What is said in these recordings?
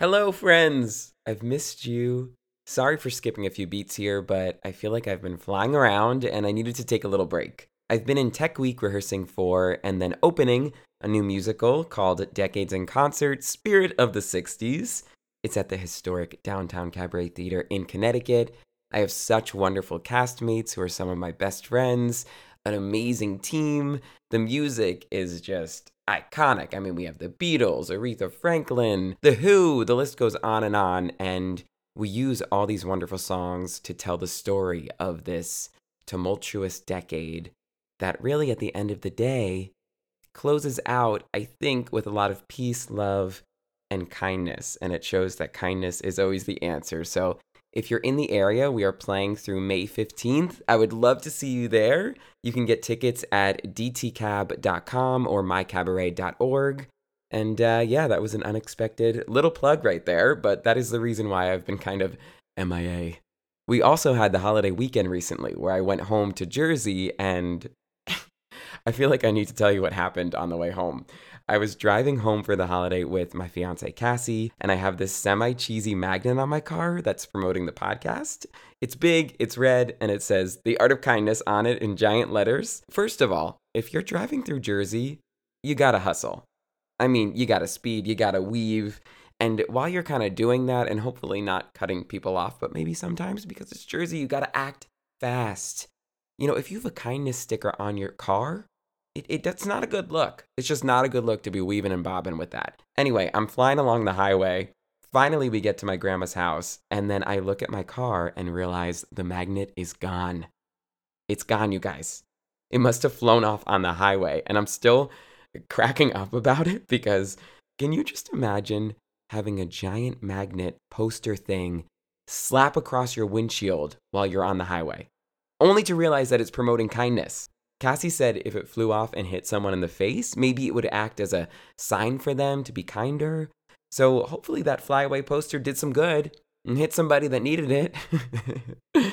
Hello, friends. I've missed you. Sorry for skipping a few beats here, but I feel like I've been flying around and I needed to take a little break. I've been in Tech Week rehearsing for and then opening a new musical called Decades in Concert Spirit of the 60s. It's at the historic Downtown Cabaret Theater in Connecticut. I have such wonderful castmates who are some of my best friends, an amazing team. The music is just iconic. I mean, we have the Beatles, Aretha Franklin, The Who, the list goes on and on. And we use all these wonderful songs to tell the story of this tumultuous decade that really, at the end of the day, closes out, I think, with a lot of peace, love, and kindness. And it shows that kindness is always the answer. So if you're in the area, we are playing through May 15th. I would love to see you there. You can get tickets at dtcab.com or mycabaret.org. And uh, yeah, that was an unexpected little plug right there, but that is the reason why I've been kind of MIA. We also had the holiday weekend recently where I went home to Jersey and I feel like I need to tell you what happened on the way home. I was driving home for the holiday with my fiance Cassie, and I have this semi cheesy magnet on my car that's promoting the podcast. It's big, it's red, and it says The Art of Kindness on it in giant letters. First of all, if you're driving through Jersey, you gotta hustle. I mean, you gotta speed, you gotta weave. And while you're kind of doing that and hopefully not cutting people off, but maybe sometimes because it's Jersey, you gotta act fast. You know, if you have a kindness sticker on your car, it, it that's not a good look. It's just not a good look to be weaving and bobbing with that. Anyway, I'm flying along the highway. Finally, we get to my grandma's house, and then I look at my car and realize the magnet is gone. It's gone, you guys. It must have flown off on the highway, and I'm still cracking up about it because can you just imagine having a giant magnet poster thing slap across your windshield while you're on the highway? Only to realize that it's promoting kindness. Cassie said if it flew off and hit someone in the face, maybe it would act as a sign for them to be kinder. So hopefully that flyaway poster did some good and hit somebody that needed it.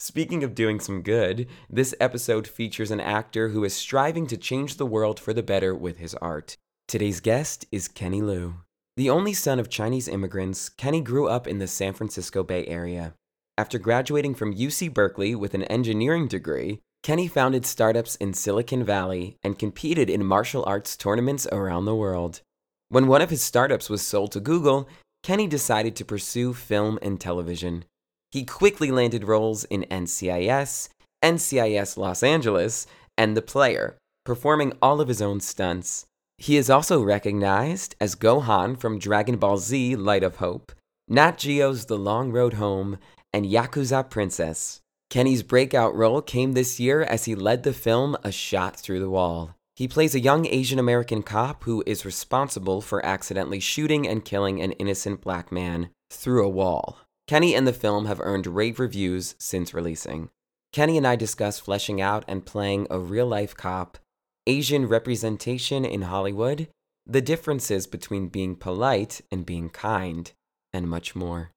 Speaking of doing some good, this episode features an actor who is striving to change the world for the better with his art. Today's guest is Kenny Leu. The only son of Chinese immigrants, Kenny grew up in the San Francisco Bay Area. After graduating from UC Berkeley with an engineering degree, Kenny founded startups in Silicon Valley and competed in martial arts tournaments around the world. When one of his startups was sold to Google, Kenny decided to pursue film and television. He quickly landed roles in NCIS, NCIS Los Angeles, and The Player, performing all of his own stunts. He is also recognized as Gohan from Dragon Ball Z Light of Hope, Nat Geo's The Long Road Home, and Yakuza Princess. Kenny's breakout role came this year as he led the film A Shot Through the Wall. He plays a young Asian American cop who is responsible for accidentally shooting and killing an innocent black man through a wall. Kenny and the film have earned rave reviews since releasing. Kenny and I discuss fleshing out and playing a real life cop, Asian representation in Hollywood, the differences between being polite and being kind, and much more.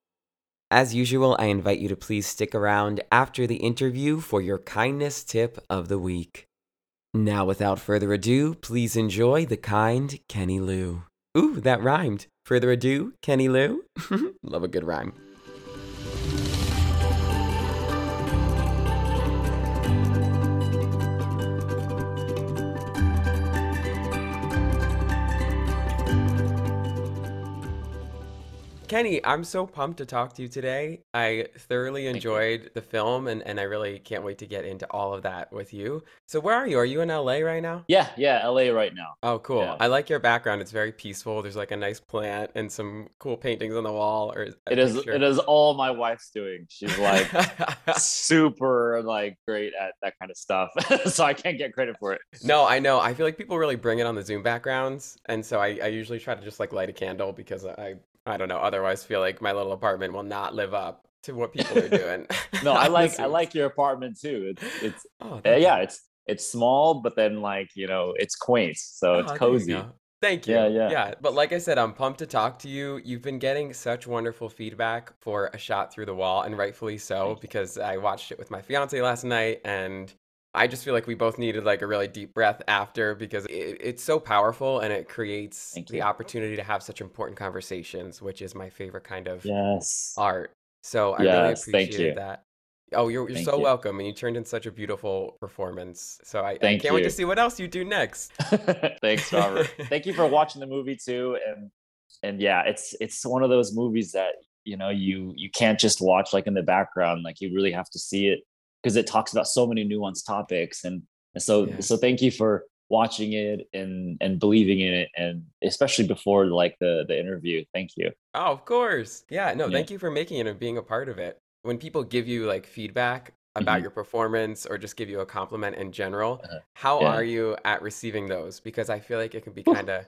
As usual, I invite you to please stick around after the interview for your kindness tip of the week. Now, without further ado, please enjoy the kind Kenny Leu. Ooh, that rhymed. Further ado, Kenny Leu. Love a good rhyme. Kenny, I'm so pumped to talk to you today. I thoroughly enjoyed the film and, and I really can't wait to get into all of that with you. So, where are you? Are you in LA right now? Yeah, yeah, LA right now. Oh, cool. Yeah. I like your background. It's very peaceful. There's like a nice plant and some cool paintings on the wall. Or It is it is all my wife's doing. She's like super like great at that kind of stuff. so I can't get credit for it. No, I know. I feel like people really bring it on the Zoom backgrounds. And so I, I usually try to just like light a candle because I I don't know. Otherwise, feel like my little apartment will not live up to what people are doing. no, I like I like your apartment too. It's it's Oh, uh, yeah, you. it's it's small, but then like you know it's quaint, so Oh, it's cozy. Thank you. Yeah, yeah. Yeah. But like I said, I'm pumped to talk to you. You've been getting such wonderful feedback for A Shot Through the Wall, and rightfully so, because I watched it with my fiance last night and I just feel like we both needed like a really deep breath after because it, it's so powerful and it creates Thank the you. opportunity to have such important conversations, which is my favorite kind of Yes. art. So I really Yes, thank appreciate you. that. Oh, you're, you're Thank so you. welcome, and you turned in such a beautiful performance. So I, I can't wait to see what else you do next. Thanks, Robert. Thank you for watching the movie too. And and yeah, it's it's one of those movies that you know you you can't just watch like in the background. Like you really have to see it because it talks about so many nuanced topics. And, and so Yeah. so thank you for watching it and and believing in it and especially before like the the interview. Thank you. Oh, of course. Yeah, no, Yeah. thank you for making it and being a part of it. When people give you like feedback about Mhm. your performance or just give you a compliment in general, Uh-huh. how Yeah. are you at receiving those? Because I feel like it can be kind of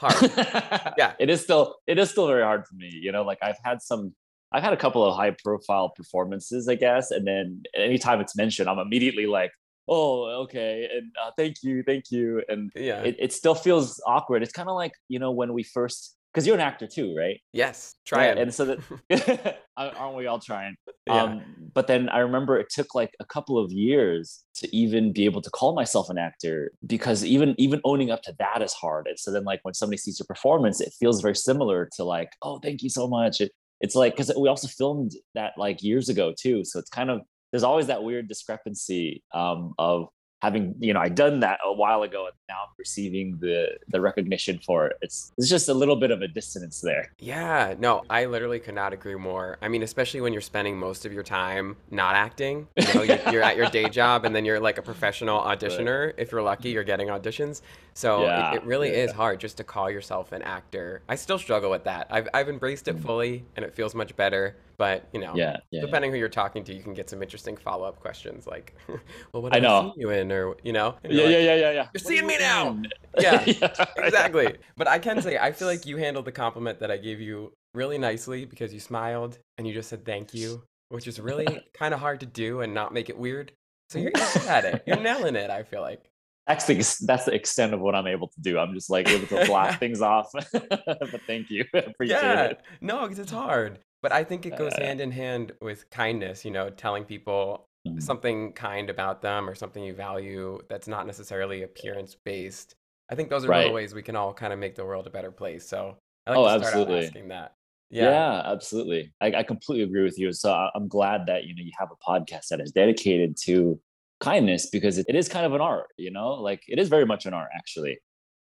hard. Yeah. it is still it is still very hard for me you know like i've had some i've had a couple of high profile performances i guess and then anytime it's mentioned i'm immediately like oh okay and uh, thank you thank you and Yeah. it, it still feels awkward it's kind of like you know when we first because you're an actor too right yes, try Yeah, it. and so that aren't we all trying Yeah. um but then i remember it took like a couple of years to even be able to call myself an actor because even even owning up to that is hard and so then like when somebody sees your performance it feels very similar to like oh thank you so much it, it's like because we also filmed that like years ago too so it's kind of there's always that weird discrepancy um of having you know i done that a while ago and now i'm receiving the the recognition for it it's it's just a little bit of a dissonance there Yeah, no, I literally could not agree more. I mean, especially when you're spending most of your time not acting. You know, you're, you're at your day job and then you're like a professional auditioner. If you're lucky, you're getting auditions. So Yeah, it, it really yeah. is hard just to call yourself an actor. I still struggle with that. I've, I've embraced it mm. fully and it feels much better. But, you know. Yeah, yeah, depending who you're talking to, you can get some interesting follow up questions like, well, what I I, know. you in? Or, you know? Yeah, you're yeah, yeah, yeah, yeah. You're seeing me now. Yeah, exactly. But I can say I feel like you handled the compliment that I gave you really nicely because you smiled and you just said thank you, which is really kind of hard to do and not make it weird. So you're, good at it. You're nailing it. I feel like. That's the that's the extent of what I'm able to do. I'm just like able to blast things off. but thank you, appreciate yeah. it. No, because it's hard. But I think it goes Uh, hand in hand with kindness. You know, telling people Mhm. something kind about them or something you value that's not necessarily appearance based. I think those are Right. ways we can all kind of make the world a better place. So I like Oh, to start absolutely. out asking that. Yeah, absolutely. I, I completely agree with you. So I- I'm glad that you know you have a podcast that is dedicated to kindness because it, it is kind of an art. You know, like it is very much an art actually,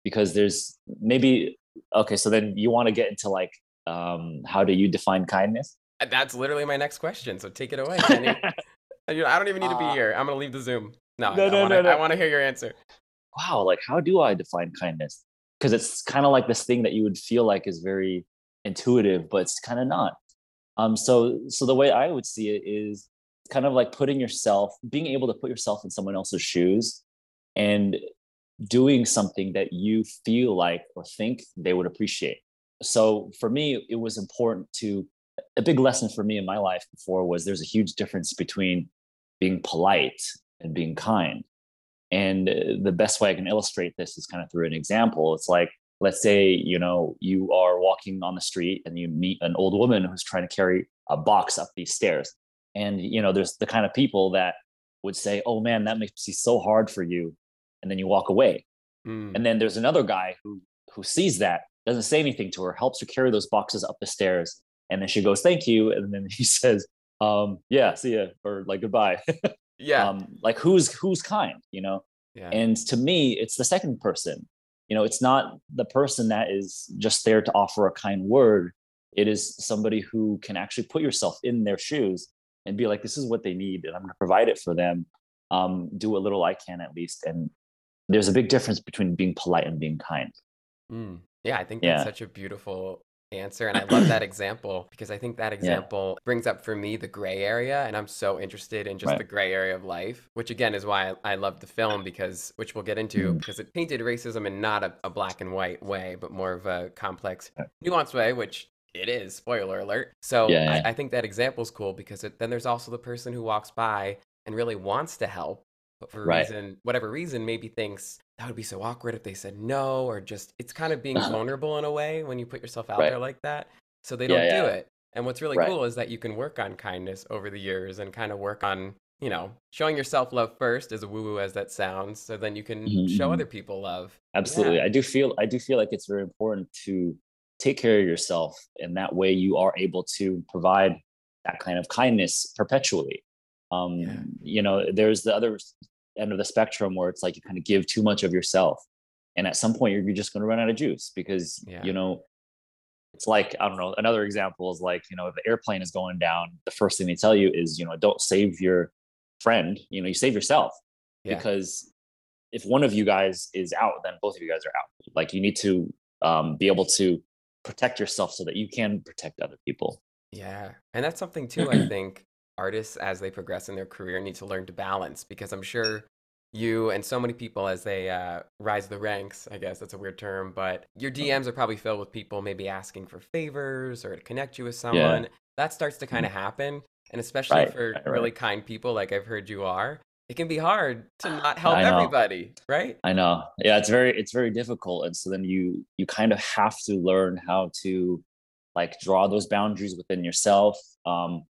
because there's maybe okay. So then you want to get into like um how do you define kindness? Uh, That's literally my next question. So take it away, I don't even need to be Uh, here. I'm gonna leave the Zoom. No, no, I, no, wanna, no, no. I want to hear your answer. wow, like how do I define kindness? Because it's kind of like this thing that you would feel like is very intuitive, but it's kind of not. Um, so so the way I would see it is kind of like putting yourself, being able to put yourself in someone else's shoes and doing something that you feel like or think they would appreciate. So for me, it was important to a big lesson for me in my life before was there's a huge difference between being polite and being kind. And uh, the best way I can illustrate this is kind of through an example. It's like, let's say, you know, you are walking on the street and you meet an old woman who's trying to carry a box up these stairs. And, you know, there's the kind of people that would say, oh man, that makes me so hard for you. And then you walk away. Mm. And then there's another guy who who sees that, doesn't say anything to her, helps her carry those boxes up the stairs. And then she goes, thank you. And then he says, um, yeah, see ya, or like goodbye. yeah. Um, like who's who's kind, you know? Yeah. And to me, it's the second person. You know, it's not the person that is just there to offer a kind word. It is somebody who can actually put yourself in their shoes and be like, this is what they need, and I'm going to provide it for them. Um, do a little I can at least. And there's a big difference between being polite and being kind. Mm. Yeah, I think that's yeah. such a beautiful answer. And I love that example because I think that example yeah. brings up for me the gray area. And I'm so interested in just right. the gray area of life, which again is why I, I love the film because, which we'll get into, mm. because it painted racism in not a, a, black and white way, but more of a complex, nuanced way, which it is, spoiler alert. So yeah, yeah. I, I, think that example is cool because it, then there's also the person who walks by and really wants to help. But for right. reason, whatever reason, maybe thinks that would be so awkward if they said no, or just it's kind of being vulnerable in a way when you put yourself out right. there like that. So they don't yeah, do yeah. it. And what's really right. cool is that you can work on kindness over the years and kind of work on, you know, showing yourself love first, as woo woo as that sounds, so then you can mm-hmm. show other people love. Absolutely. Yeah. I do feel I do feel like it's very important to take care of yourself and that way you are able to provide that kind of kindness perpetually. Um, yeah. you know, there's the other end of the spectrum where it's like you kind of give too much of yourself and at some point you're, you're just going to run out of juice because yeah. you know it's like i don't know another example is like you know if the airplane is going down the first thing they tell you is you know don't save your friend you know you save yourself yeah. because if one of you guys is out then both of you guys are out like you need to um, be able to protect yourself so that you can protect other people yeah and that's something too i think artists as they progress in their career need to learn to balance because I'm sure you and so many people as they uh, rise the ranks, I guess that's a weird term, but your DMs are probably filled with people maybe asking for favors or to connect you with someone. Yeah. That starts to kind of mm-hmm. happen. And especially right, for right, really kind people like I've heard you are, it can be hard to not help everybody, right? I know. Yeah, it's very it's very difficult. And so then you you kind of have to learn how to like draw those boundaries within yourself. Um,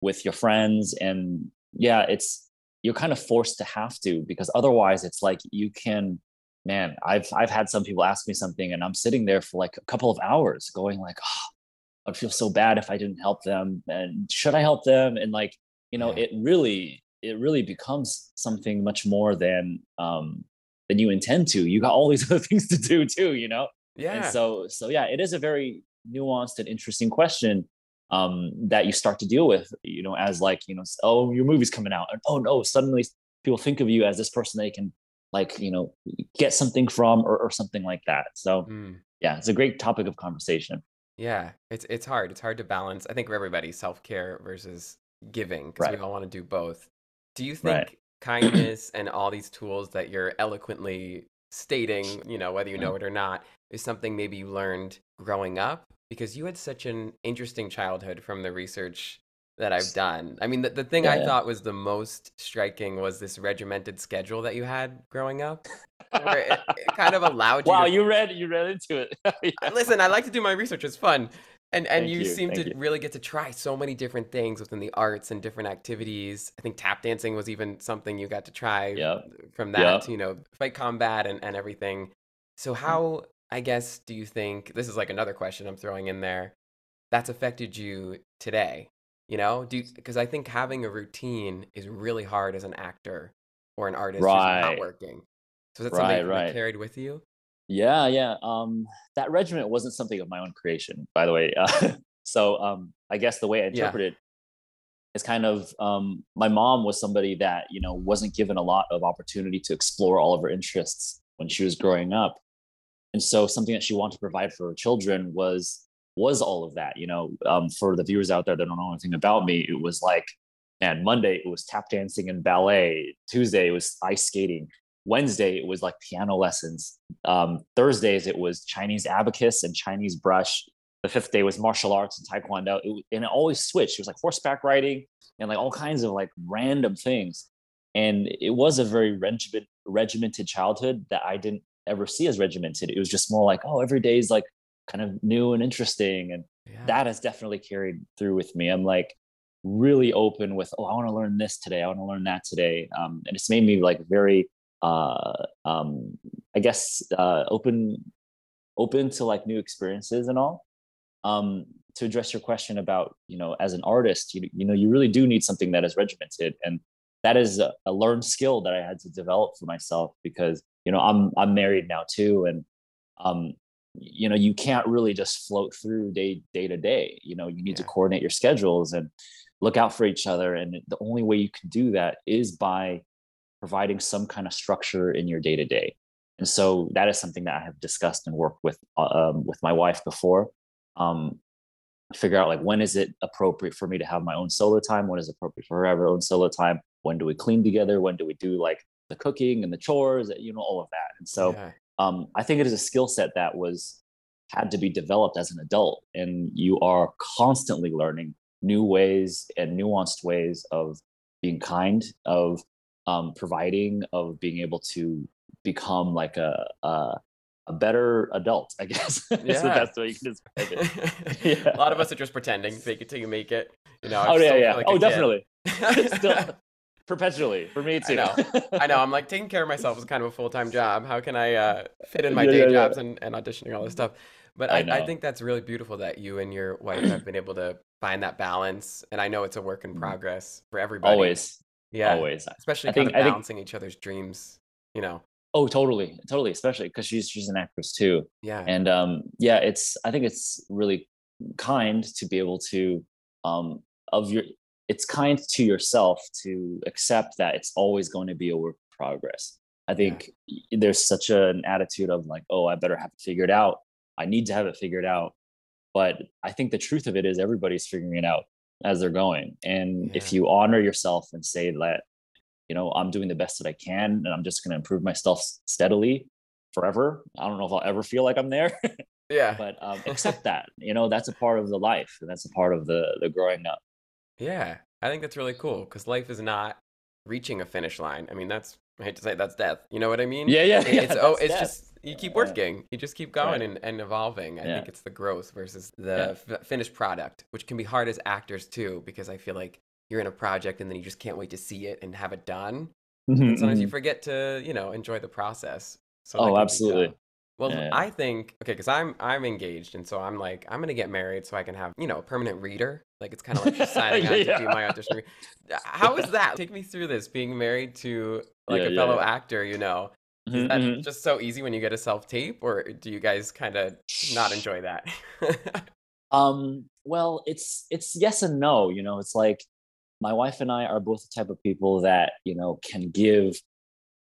with your friends and yeah it's you're kind of forced to have to because otherwise it's like you can man i've i've had some people ask me something and i'm sitting there for like a couple of hours going like oh, i'd feel so bad if i didn't help them and should i help them? And like you know yeah. it really it really becomes something much more than um than you intend to. You got all these other things to do too you know? Yeah. and so so yeah it is a very nuanced and interesting question um, that you start to deal with, you know, as like, you know, oh, your movie's coming out. And oh no, suddenly people think of you as this person they can like, you know, get something from or, or something like that. So mm. yeah, it's a great topic of conversation. Yeah, it's it's hard. It's hard to balance. I think for everybody, self care versus giving, because right. we all want to do both. Do you think right. kindness and all these tools that you're eloquently stating, you know, whether you know it or not, is something maybe you learned growing up because you had such an interesting childhood from the research that I've done. I mean, the, the thing yeah, I yeah. thought was the most striking was this regimented schedule that you had growing up. It, it, kind of allowed you. Wow, to... you read you read into it. yeah. Listen, I like to do my research. It's fun, and and you, you, seem to you. really get to try so many different things within the arts and different activities. I think tap dancing was even something you got to try yep. from that. Yep. You know, fight combat and and everything. So mm. how I guess, do you think this is like another question I'm throwing in there that's affected you today? You know, do because I think having a routine is really hard as an actor or an artist right. who's not working. So that's right, something right. that carried with you. Yeah, yeah. Um, that regiment wasn't something of my own creation, by the way. Uh, so um, I guess the way I interpret yeah. it is kind of um, my mom was somebody that you know wasn't given a lot of opportunity to explore all of her interests when she was growing up and so something that she wanted to provide for her children was was all of that you know? Um, for the viewers out there that don't know anything about me it was like man monday it was tap dancing and ballet. Tuesday it was ice skating. Wednesday it was like piano lessons. Um, thursdays it was chinese abacus and chinese brush. The fifth day was martial arts and taekwondo. It, and it always switched. It was like horseback riding and like all kinds of like random things. And it was a very regiment, regimented childhood that i didn't ever see as regimented. It was just more like oh every day is like kind of new and interesting and yeah. that has definitely carried through with me. I'm like really open with oh i want to learn this today. I want to learn that today. Um, and it's made me like very uh, um, i guess uh, open open to like new experiences and all. Um, to address your question about you know as an artist you, you know you really do need something that is regimented and that is a, a learned skill that i had to develop for myself because you know i'm i'm married now too and um you know you can't really just float through day day to day you know you need yeah. to coordinate your schedules and look out for each other and the only way you can do that is by providing some kind of structure in your day to day. And so that is something that i have discussed and worked with uh, um, with my wife before um, figure out like when is it appropriate for me to have my own solo time? When is appropriate for her her own solo time? When do we clean together? When do we do like the cooking and the chores you know all of that and so yeah. um, i think it is a skill set that was had to be developed as an adult and you are constantly learning new ways and nuanced ways of being kind of um, providing of being able to become like a, a a better adult, I guess. Yeah. the best way you can describe it. yeah. A lot of us are just pretending, fake it till you make it. You know. oh yeah, yeah. Like oh, definitely. still, perpetually for me too. I know. I know. I'm like taking care of myself is kind of a full time job. How can I uh, fit in my yeah, day yeah, jobs and, and auditioning all this stuff? But I, I, I, think that's really beautiful that you and your wife have been able to find that balance. And I know it's a work in mm. progress for everybody. Always. Yeah. Always. Especially I kind think, of balancing think... each other's dreams. You know. Oh, totally, totally. Especially because she's she's an actress too. Yeah. And um, yeah, it's I think it's really kind to be able to um of your it's kind to yourself to accept that it's always going to be a work in progress. I think yeah. there's such an attitude of like, oh, I better have it figured out. I need to have it figured out. But I think the truth of it is everybody's figuring it out as they're going. And yeah. if you honor yourself and say that you know i'm doing the best that i can and i'm just going to improve myself steadily forever i don't know if i'll ever feel like i'm there yeah but um, accept that you know that's a part of the life and that's a part of the the growing up yeah i think that's really cool because life is not reaching a finish line i mean that's i hate to say that's death you know what i mean yeah yeah, yeah it's oh it's death. just you keep working you just keep going right. and, and evolving i yeah. think it's the growth versus the yeah. f- finished product which can be hard as actors too because i feel like you're in a project and then you just can't wait to see it and have it done. Mm-hmm, and sometimes you mm-hmm. forget to, you know, enjoy the process. So oh, absolutely. Well, yeah. I think okay, because I'm I'm engaged, and so I'm like I'm gonna get married so I can have you know a permanent reader. Like it's kind of like just signing on yeah. to do my audition. How is that? Take me through this. Being married to like yeah, a fellow actor, you know, is mm-hmm. that mm-hmm. just so easy when you get a self tape, or do you guys kind of not enjoy that? um. Well, it's it's yes and no. You know, it's like my wife and I are both the type of people that, you know, can give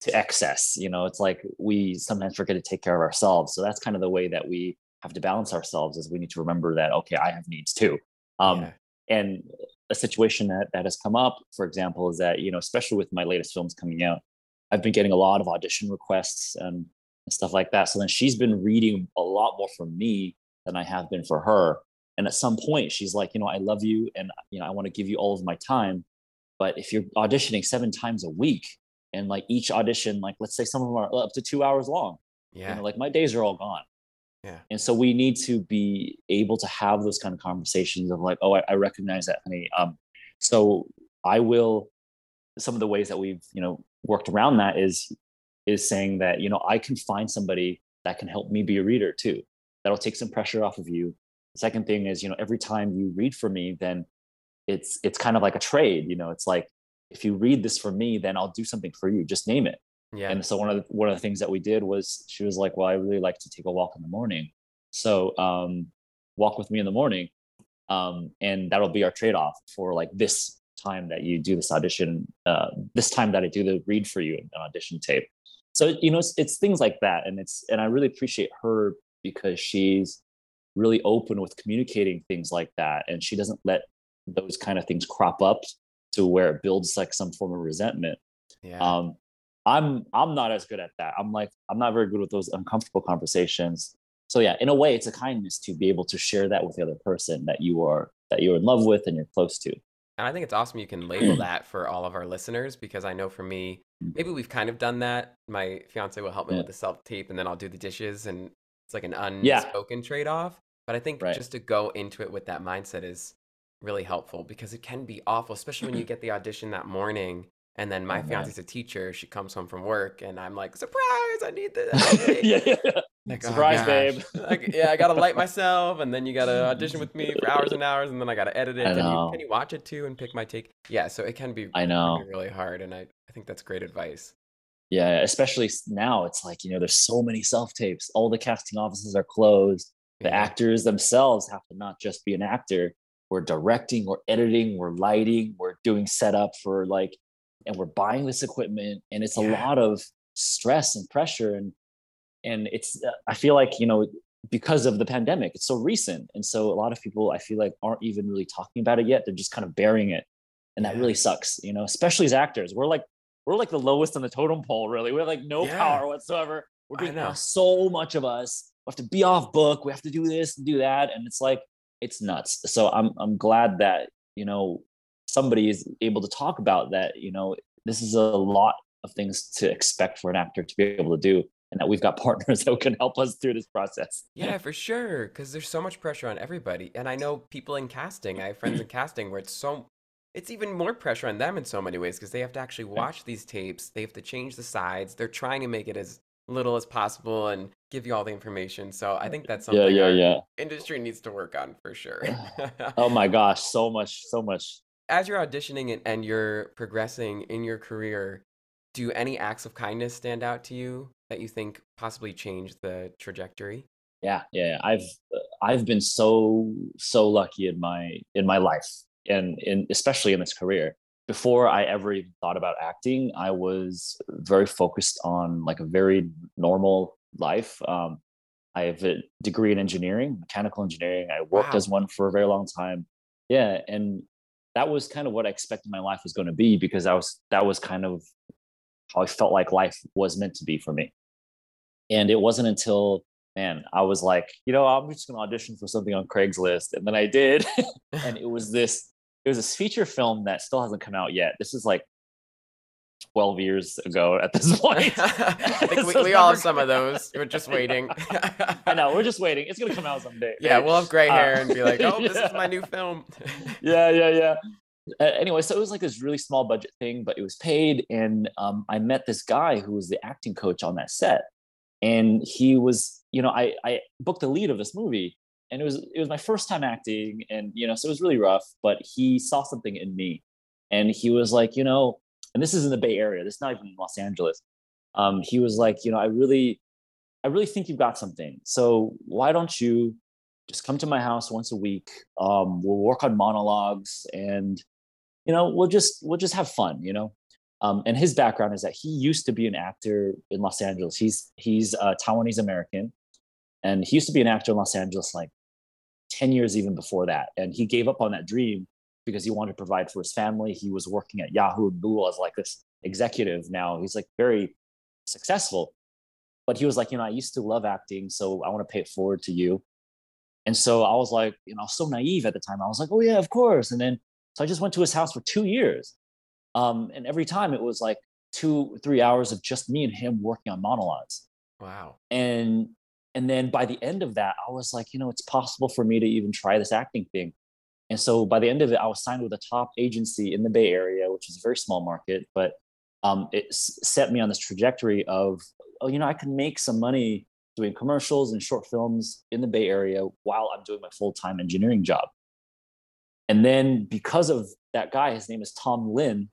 to excess. You know, it's like we sometimes forget to take care of ourselves. So that's kind of the way that we have to balance ourselves is we need to remember that, okay, I have needs too. Um, yeah. And a situation that, that has come up, for example, is that, you know, especially with my latest films coming out, I've been getting a lot of audition requests and, stuff like that. So then she's been reading a lot more from me than I have been for her. And at some point she's like you know i love you and you know i want to give you all of my time but if you're auditioning seven times a week and like each audition like let's say some of them are up to two hours long yeah. you know, like my days are all gone yeah and so we need to be able to have those kind of conversations of like oh i, I recognize that honey um so i will some of the ways that we've you know worked around that is is saying that you know i can find somebody that can help me be a reader too that'll take some pressure off of you second thing is, you know, every time you read for me, then it's it's kind of like a trade. You know, it's like if you read this for me, then I'll do something for you. Just name it. Yeah. And so one of the, one of the things that we did was she was like, "Well, I really like to take a walk in the morning, so um, walk with me in the morning, um, and that'll be our trade off for like this time that you do this audition, uh, this time that I do the read for you an audition tape." So you know, it's, it's things like that, and it's and I really appreciate her because she's really open with communicating things like that and she doesn't let those kind of things crop up to where it builds like some form of resentment yeah. um i'm i'm not as good at that i'm like i'm not very good with those uncomfortable conversations so yeah, in a way, it's a kindness to be able to share that with the other person that you are that you're in love with and you're close to. And I think it's awesome you can label that for all of our listeners because I know for me, Mm. maybe we've kind of done that. My fiance will help me Yeah. with the self tape and then I'll do the dishes and it's like an Yeah. unspoken trade off. But I think Right. just to go into it with that mindset is really helpful because it can be awful, especially when you get the audition that morning. And then my Oh, fiance's a teacher. She comes home from work, and I'm like, "Surprise! I need this." yeah, yeah, yeah. Like, oh, Surprise, gosh. babe. Like, yeah, I gotta light myself, and then you gotta audition with me for hours and hours, and then I gotta edit it. Can you, can you watch it too and pick my take? Yeah, so it can be, I know. really hard, and I, I think that's great advice. Yeah, especially now, it's like you know, there's so many self tapes. All the casting offices are closed. The Yeah. actors themselves have to not just be an actor. We're directing, we're editing, we're lighting, we're doing setup for like, and we're buying this equipment, and it's a lot of stress and pressure, and and it's. uh, I feel like you know because of the pandemic, it's so recent, and so a lot of people I feel like aren't even really talking about it yet. They're just kind of burying it, and that Yeah. really sucks. You know, especially as actors, we're like we're like the lowest on the totem pole. Really, we have like no Yeah. power whatsoever. We're I doing so much of us. We have to be off book. We have to do this and do that, and it's like it's nuts. So I'm I'm glad that you know somebody is able to talk about that. You know, this is a lot of things to expect for an actor to be able to do, and that we've got partners that can help us through this process. Yeah, for sure, because there's so much pressure on everybody, and I know people in casting. I have friends in casting where it's so, it's even more pressure on them in so many ways because they have to actually watch these tapes. They have to change the sides. They're trying to make it as little as possible and give you all the information. So I think that's something Yeah, yeah, yeah. industry needs to work on for sure. Oh my gosh, so much, so much. As you're auditioning and, and you're progressing in your career, do any acts of kindness stand out to you that you think possibly changed the trajectory? yeah yeah i've i've been so so lucky in my in my life and in especially in this career. Before i ever even thought about acting i was very focused on like a very normal life. Um, i have a degree in engineering mechanical engineering. I worked Wow. as one for a very long time. Yeah and that was kind of what i expected my life was going to be because i was that was kind of how i felt like life was meant to be for me and it wasn't until man, I was like, you know, I'm just gonna audition for something on Craigslist, and then I did, and it was this, it was this feature film that still hasn't come out yet. This is like 12 years ago at this point. I think we, we all have some of those. We're just waiting. I know, we're just waiting. It's gonna come out someday. Yeah, we'll have gray Uh, hair and be like, oh, this is my new film. yeah, yeah, yeah. Uh, anyway, so it was like this really small budget thing, but it was paid. And um, I met this guy who was the acting coach on that set, and he was, you know, I I booked the lead of this movie, and it was it was my first time acting, and you know, so it was really rough. But he saw something in me, and he was like, you know, and this is in the Bay Area. This is not even Los Angeles. Um, he was like, you know, I really, I really think you've got something. So why don't you just come to my house once a week? Um, we'll work on monologues, and you know, we'll just we'll just have fun. You know. Um, and his background is that he used to be an actor in Los Angeles. He's he's uh, Taiwanese American, and he used to be an actor in Los Angeles like ten years even before that. And he gave up on that dream because he wanted to provide for his family. He was working at Yahoo and Google as like this executive. Now he's like very successful, but he was like, you know, I used to love acting, so I want to pay it forward to you. And so I was like, you know, I was so naive at the time. I was like, oh yeah, of course. And then so I just went to his house for two years. Um, and every time it was like two, three hours of just me and him working on monologues. Wow. And and then by the end of that, I was like, you know, it's possible for me to even try this acting thing. And so by the end of it, I was signed with a top agency in the Bay Area, which is a very small market, but um, it set me on this trajectory of, oh, you know, I can make some money doing commercials and short films in the Bay Area while I'm doing my full time engineering job. And then because of that guy, his name is Tom Lynn,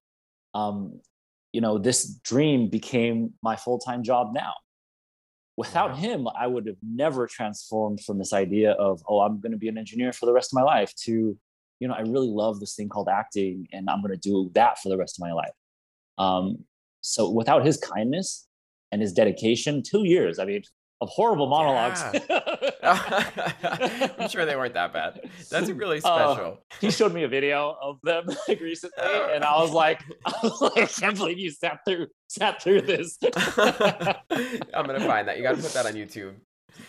um, you know, this dream became my full time job now. Without him, I would have never transformed from this idea of, oh, I'm going to be an engineer for the rest of my life to, you know, I really love this thing called acting and I'm going to do that for the rest of my life. Um, so without his kindness and his dedication, two years, I mean, of horrible monologues. I'm sure they weren't that bad. That's really Uh, special. he showed me a video of them like recently, and I was like, I was like, I can't believe you sat through sat through this. I'm gonna find that. You got to put that on YouTube.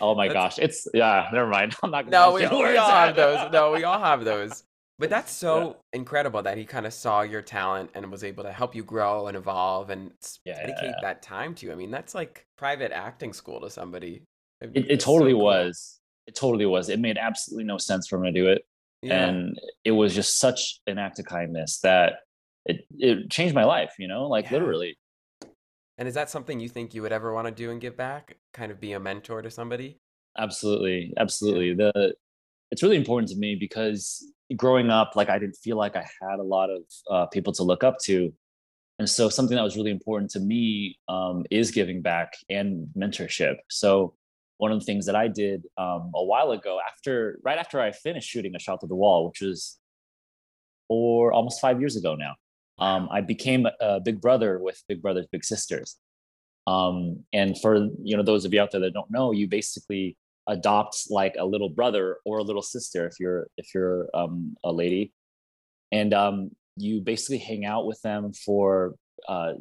Oh my gosh, it's yeah. Never mind. I'm not. Gonna no, we, we all have those. No, we all have those. But that's so yeah. incredible that he kind of saw your talent and was able to help you grow and evolve and yeah, dedicate yeah. that time to you. I mean, that's like private acting school to somebody. It, it totally so cool. was. It totally was. It made absolutely no sense for him to do it. And it was just such an act of kindness that it, it changed my life, you know, like literally. And is that something you think you would ever want to do and give back? Kind of be a mentor to somebody? Absolutely. Absolutely. The it's really important to me because growing up, like I didn't feel like I had a lot of uh, people to look up to. And so something that was really important to me um, is giving back and mentorship. So one of the things that I did um, a while ago, after right after I finished shooting A Shot to the Wall, which was or almost five years ago now, um, I became a big brother with Big Brothers Big Sisters. Um, and for you know those of you out there that don't know, you basically adopt like a little brother or a little sister if you're if you're um, a lady. And um, you basically hang out with them for uh,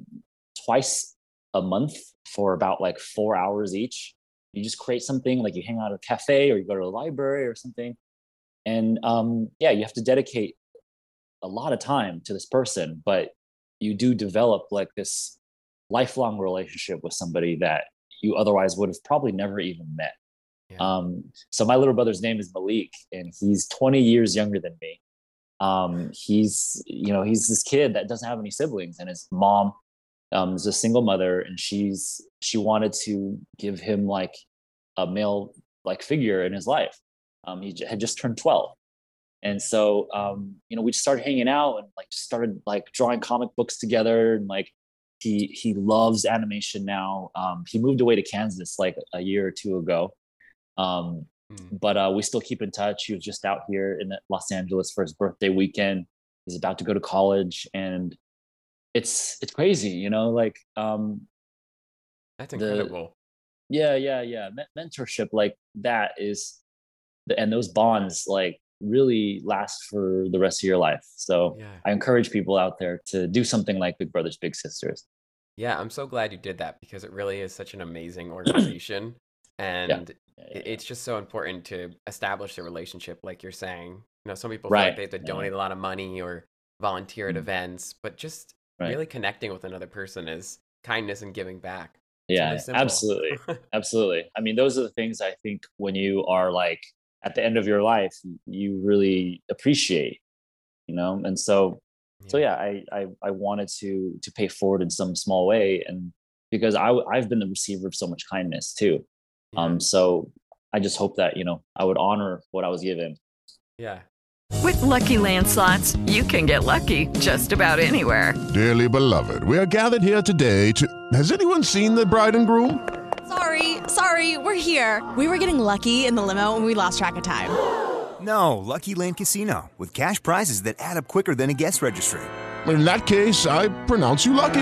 twice a month for about like four hours each. You just create something like you hang out at a cafe or you go to a library or something. And um, yeah you have to dedicate a lot of time to this person but you do develop like this lifelong relationship with somebody that you otherwise would have probably never even met Um, so my little brother's name is Malik, and he's 20 years younger than me. Um, he's, you know, he's this kid that doesn't have any siblings, and his mom um, is a single mother, and she's she wanted to give him like a male like figure in his life. Um, he had just turned 12, and so um, you know we just started hanging out and like just started like drawing comic books together, and like he he loves animation now. Um, he moved away to Kansas like a year or two ago, um, mm. But uh, we still keep in touch. He was just out here in Los Angeles for his birthday weekend. He's about to go to college, and it's it's crazy, you know. Like um, that's incredible. The, yeah, yeah, yeah. mentorship like that is, the, and those bonds like really last for the rest of your life. So yeah. I encourage people out there to do something like Big Brothers Big Sisters. Yeah, I'm so glad you did that because it really is such an amazing organization. and yeah. It's just so important to establish a relationship like you're saying you know some people right. like they have to donate yeah. a lot of money or volunteer at mm-hmm. events but just right. really connecting with another person is kindness and giving back yeah absolutely absolutely i mean those are the things i think when you are like at the end of your life you really appreciate you know and so yeah. so yeah I, I i wanted to to pay forward in some small way and because i i've been the receiver of so much kindness too um, so I just hope that, you know, I would honor what I was given. Yeah. With LuckyLand Slots, you can get lucky just about anywhere. Dearly beloved, we are gathered here today to. Has anyone seen the bride and groom? Sorry, sorry, we're here. We were getting lucky in the limo and we lost track of time. No, Lucky Land Casino, with cash prizes that add up quicker than a guest registry. In that case, I pronounce you lucky.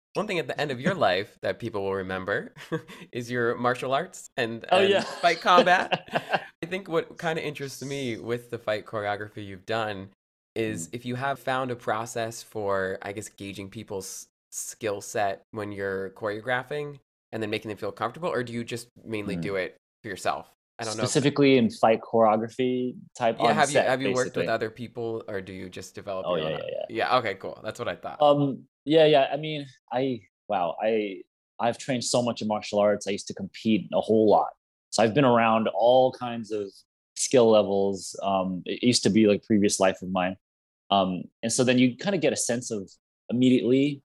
one thing at the end of your life that people will remember is your martial arts and, oh, and yeah. fight combat. I think what kind of interests me with the fight choreography you've done is mm. if you have found a process for, I guess, gauging people's skill set when you're choreographing and then making them feel comfortable, or do you just mainly mm. do it for yourself? I don't specifically know. in fight choreography type. Yeah, have set, you have you worked with other people, or do you just develop? Oh yeah, yeah, yeah, yeah. Okay, cool. That's what I thought. Um, yeah, yeah. I mean, I wow, I I've trained so much in martial arts. I used to compete a whole lot, so I've been around all kinds of skill levels. Um, it used to be like previous life of mine, um, and so then you kind of get a sense of immediately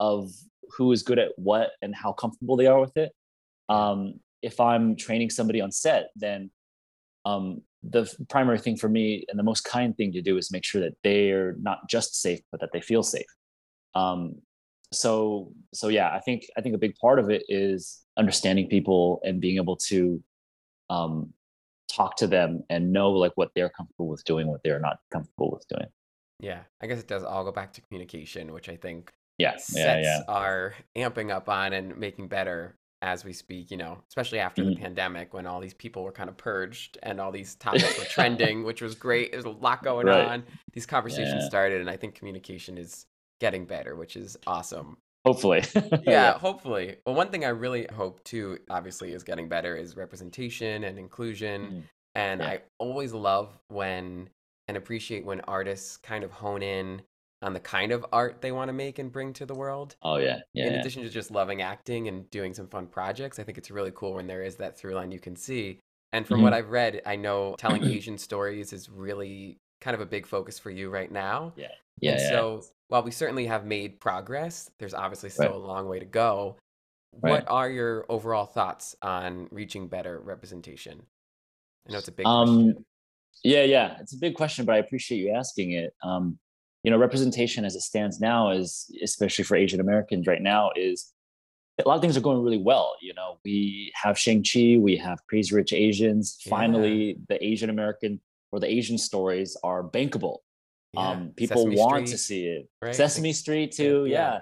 of who is good at what and how comfortable they are with it. Um, if I'm training somebody on set, then um, the primary thing for me and the most kind thing to do is make sure that they're not just safe, but that they feel safe. Um, so so yeah, I think I think a big part of it is understanding people and being able to um, talk to them and know like what they're comfortable with doing, what they're not comfortable with doing. Yeah, I guess it does all go back to communication, which I think Yeah, sets yeah, yeah. are amping up on and making better as we speak, you know, especially after the Mhm. pandemic when all these people were kind of purged and all these topics were trending, which was great. There's a lot going Right. on. These conversations Yeah. started, and I think communication is getting better, which is awesome. Hopefully. yeah, hopefully. Well, one thing I really hope too, obviously, is getting better is representation and inclusion. Mhm. And Yeah. I always love when and appreciate when artists kind of hone in on the kind of art they want to make and bring to the world. Oh yeah, yeah. In yeah. addition to just loving acting and doing some fun projects, I think it's really cool when there is that through line you can see. And from what Mhm. I've read, I know telling Asian stories is really kind of a big focus for you right now. Yeah, yeah, And yeah. so, while we certainly have made progress, there's obviously still Right. a long way to go. Right. What are your overall thoughts on reaching better representation? I know it's a big um, question. Yeah, yeah, it's a big question, but I appreciate you asking it. Um, you know, representation as it stands now is, especially for Asian Americans right now, is a lot of things are going really well. You know, we have Shang Chi, we have Crazy Rich Asians. Yeah. Finally, the Asian American or the Asian stories are bankable. Yeah. Um, people Sesame want to see it. right? Sesame Street too, yeah. yeah.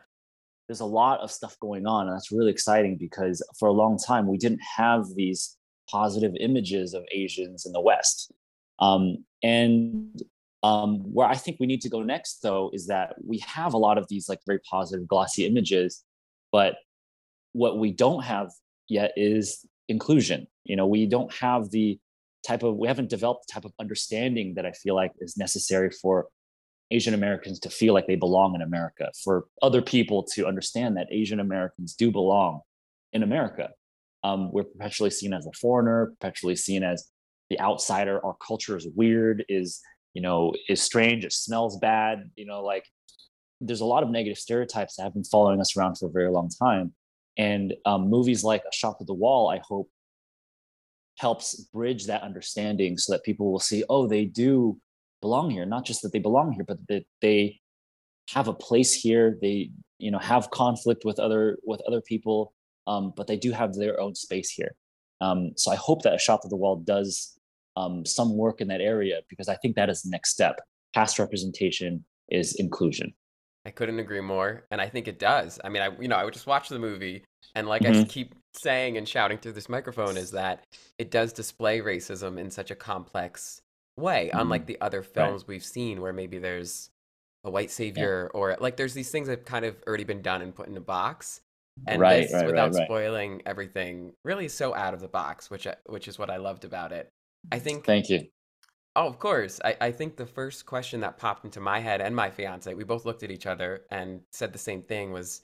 There's a lot of stuff going on, and that's really exciting because for a long time we didn't have these positive images of Asians in the West. Um, and um, where I think we need to go next, though, is that we have a lot of these like very positive, glossy images, but what we don't have yet is inclusion. You know, we don't have the type of we haven't developed the type of understanding that I feel like is necessary for Asian Americans to feel like they belong in America, for other people to understand that Asian Americans do belong in America. Um, we're perpetually seen as a foreigner, perpetually seen as the outsider. Our culture is weird, is you know, is strange. It smells bad. You know, like there's a lot of negative stereotypes that have been following us around for a very long time. And um, movies like A Shot Through the Wall, I hope, helps bridge that understanding so that people will see, oh, they do belong here. Not just that they belong here, but that they have a place here. They, you know, have conflict with other with other people, um, but they do have their own space here. Um, so I hope that A Shot Through the Wall does um, some work in that area because I think that is the next step. Past representation is inclusion. I couldn't agree more, and I think it does. I mean, I you know I would just watch the movie, and like I Mhm. just keep saying and shouting through this microphone is that it does display racism in such a complex way, unlike Mhm. the other films we've seen where maybe there's a white savior or like there's these things that have kind of already been done and put in a box. And Right, this, right, right, without right. spoiling everything, really so out of the box, which which is what I loved about it. I think Thank you. Oh, of course. I, I think the first question that popped into my head and my fiance, we both looked at each other and said the same thing was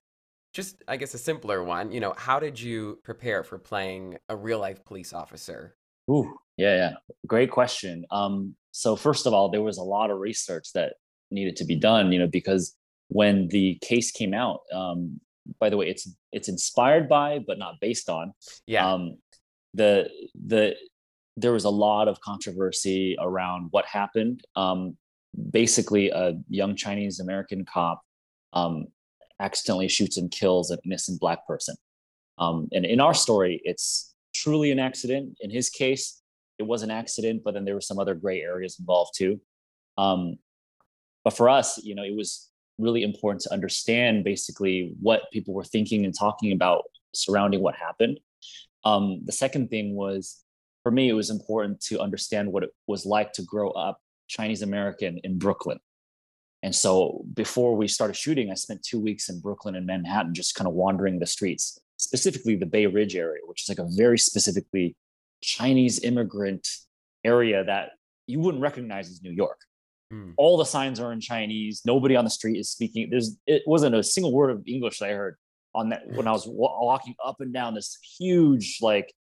just, I guess, a simpler one. You know, how did you prepare for playing a real life police officer? Ooh, yeah, yeah. Great question. Um, so first of all, there was a lot of research that needed to be done, you know, because when the case came out, um, by the way, it's it's inspired by but not based on. Yeah. Um, the the there was a lot of controversy around what happened. Um, basically, a young Chinese American cop um, accidentally shoots and kills an innocent black person. Um, and in our story, it's truly an accident. In his case, it was an accident, but then there were some other gray areas involved too. Um, but for us, you know, it was really important to understand basically what people were thinking and talking about surrounding what happened. Um, the second thing was, for me, it was important to understand what it was like to grow up Chinese American in Brooklyn. And so before we started shooting, I spent two weeks in Brooklyn and Manhattan, just kind of wandering the streets, specifically the Bay Ridge area, which is like a very specifically Chinese immigrant area that you wouldn't recognize as New York. Hmm. All the signs are in Chinese. Nobody on the street is speaking. There's it wasn't a single word of English that I heard on that when I was wa- walking up and down this huge like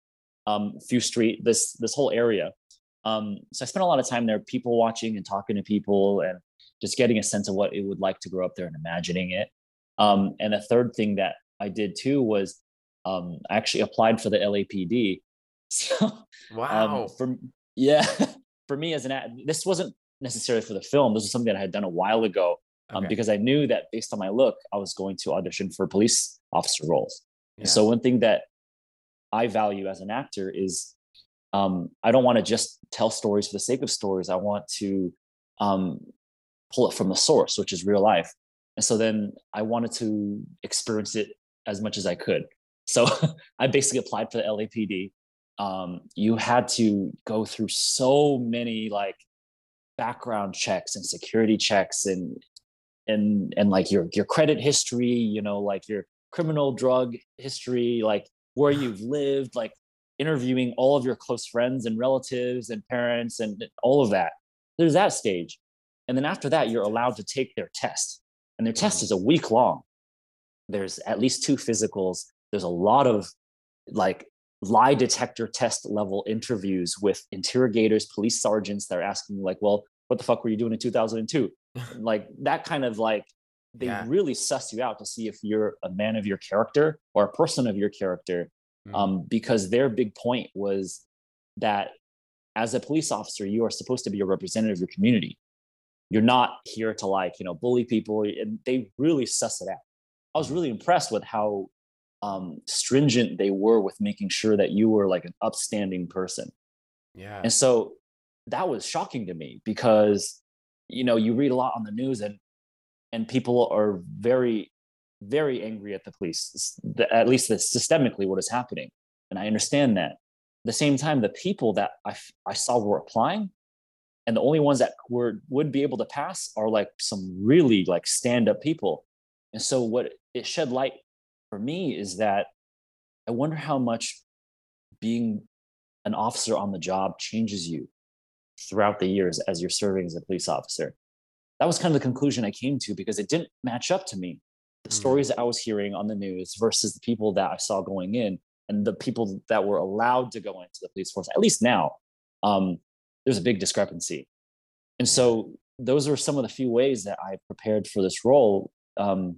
um, few street this this whole area. Um, so I spent a lot of time there, people watching and talking to people and just getting a sense of what it would like to grow up there and imagining it. Um, and the third thing that I did too was um, I actually applied for the LAPD. So Wow. um, for Yeah, for me as an this wasn't necessarily for the film. This was something that I had done a while ago um, Okay. because I knew that based on my look, I was going to audition for police officer roles. Yeah. so one thing that I value as an actor is um, I don't want to just tell stories for the sake of stories. I want to um, pull it from the source, which is real life. And so then I wanted to experience it as much as I could. So I basically applied for the LAPD. Um, you had to go through so many like background checks and security checks and and and like your your credit history, you know, like your criminal drug history, like where you've lived, like interviewing all of your close friends and relatives and parents and all of that. There's that stage. And then after that, you're allowed to take their test. And their test mm-hmm. is a week long. There's at least two physicals. There's a lot of like lie detector test level interviews with interrogators, police sergeants that are asking you, like, well, what the fuck were you doing in 2002? like that kind of like they Yeah. really suss you out to see if you're a man of your character or a person of your character Mm. um, because their big point was that as a police officer you are supposed to be a representative of your community you're not here to like you know bully people and they really suss it out i was really impressed with how um, stringent they were with making sure that you were like an upstanding person Yeah. and so that was shocking to me because you know you read a lot on the news and and people are very very angry at the police at least that's systemically what is happening and i understand that at the same time the people that i, I saw were applying and the only ones that were would be able to pass are like some really like stand up people and so what it shed light for me is that i wonder how much being an officer on the job changes you throughout the years as you're serving as a police officer. That was kind of the conclusion I came to because it didn't match up to me. The stories that I was hearing on the news versus the people that I saw going in and the people that were allowed to go into the police force, at least now, um, there's a big discrepancy. And so those were some of the few ways that I prepared for this role um,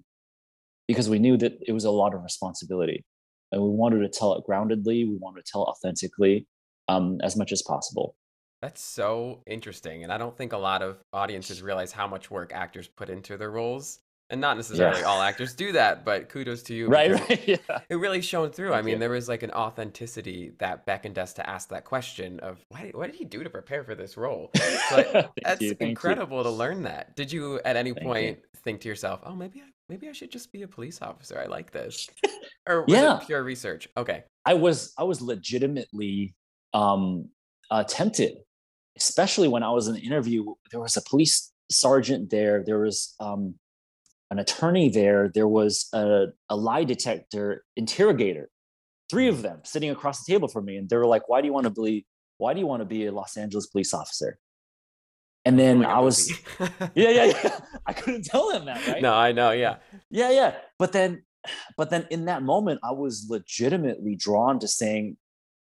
because we knew that it was a lot of responsibility. And we wanted to tell it groundedly, we wanted to tell it authentically um, as much as possible. That's so interesting. And I don't think a lot of audiences realize how much work actors put into their roles. And not necessarily Yeah. all actors do that, but kudos to you. Right, right, yeah. It really shone through. I mean, you. there was like an authenticity that beckoned us to ask that question of why did, what did he do to prepare for this role? But that's you, thank you. incredible to learn that. Did you at any Thank point think to yourself, oh, maybe I, maybe I should just be a police officer? I like this. Or was Yeah. it pure research? Okay. I was I was legitimately um, uh, tempted, especially when I was in the interview. There was a police sergeant there. There was um, an attorney there. There was a, a lie detector interrogator. Three of them sitting across the table from me, and they were like, "Why do you want to be? Why do you want to be a Los Angeles police officer?" And then Like a I was, yeah, yeah, yeah. I couldn't tell him that, right? No, I know. Yeah. yeah yeah but then but then in that moment i was legitimately drawn to saying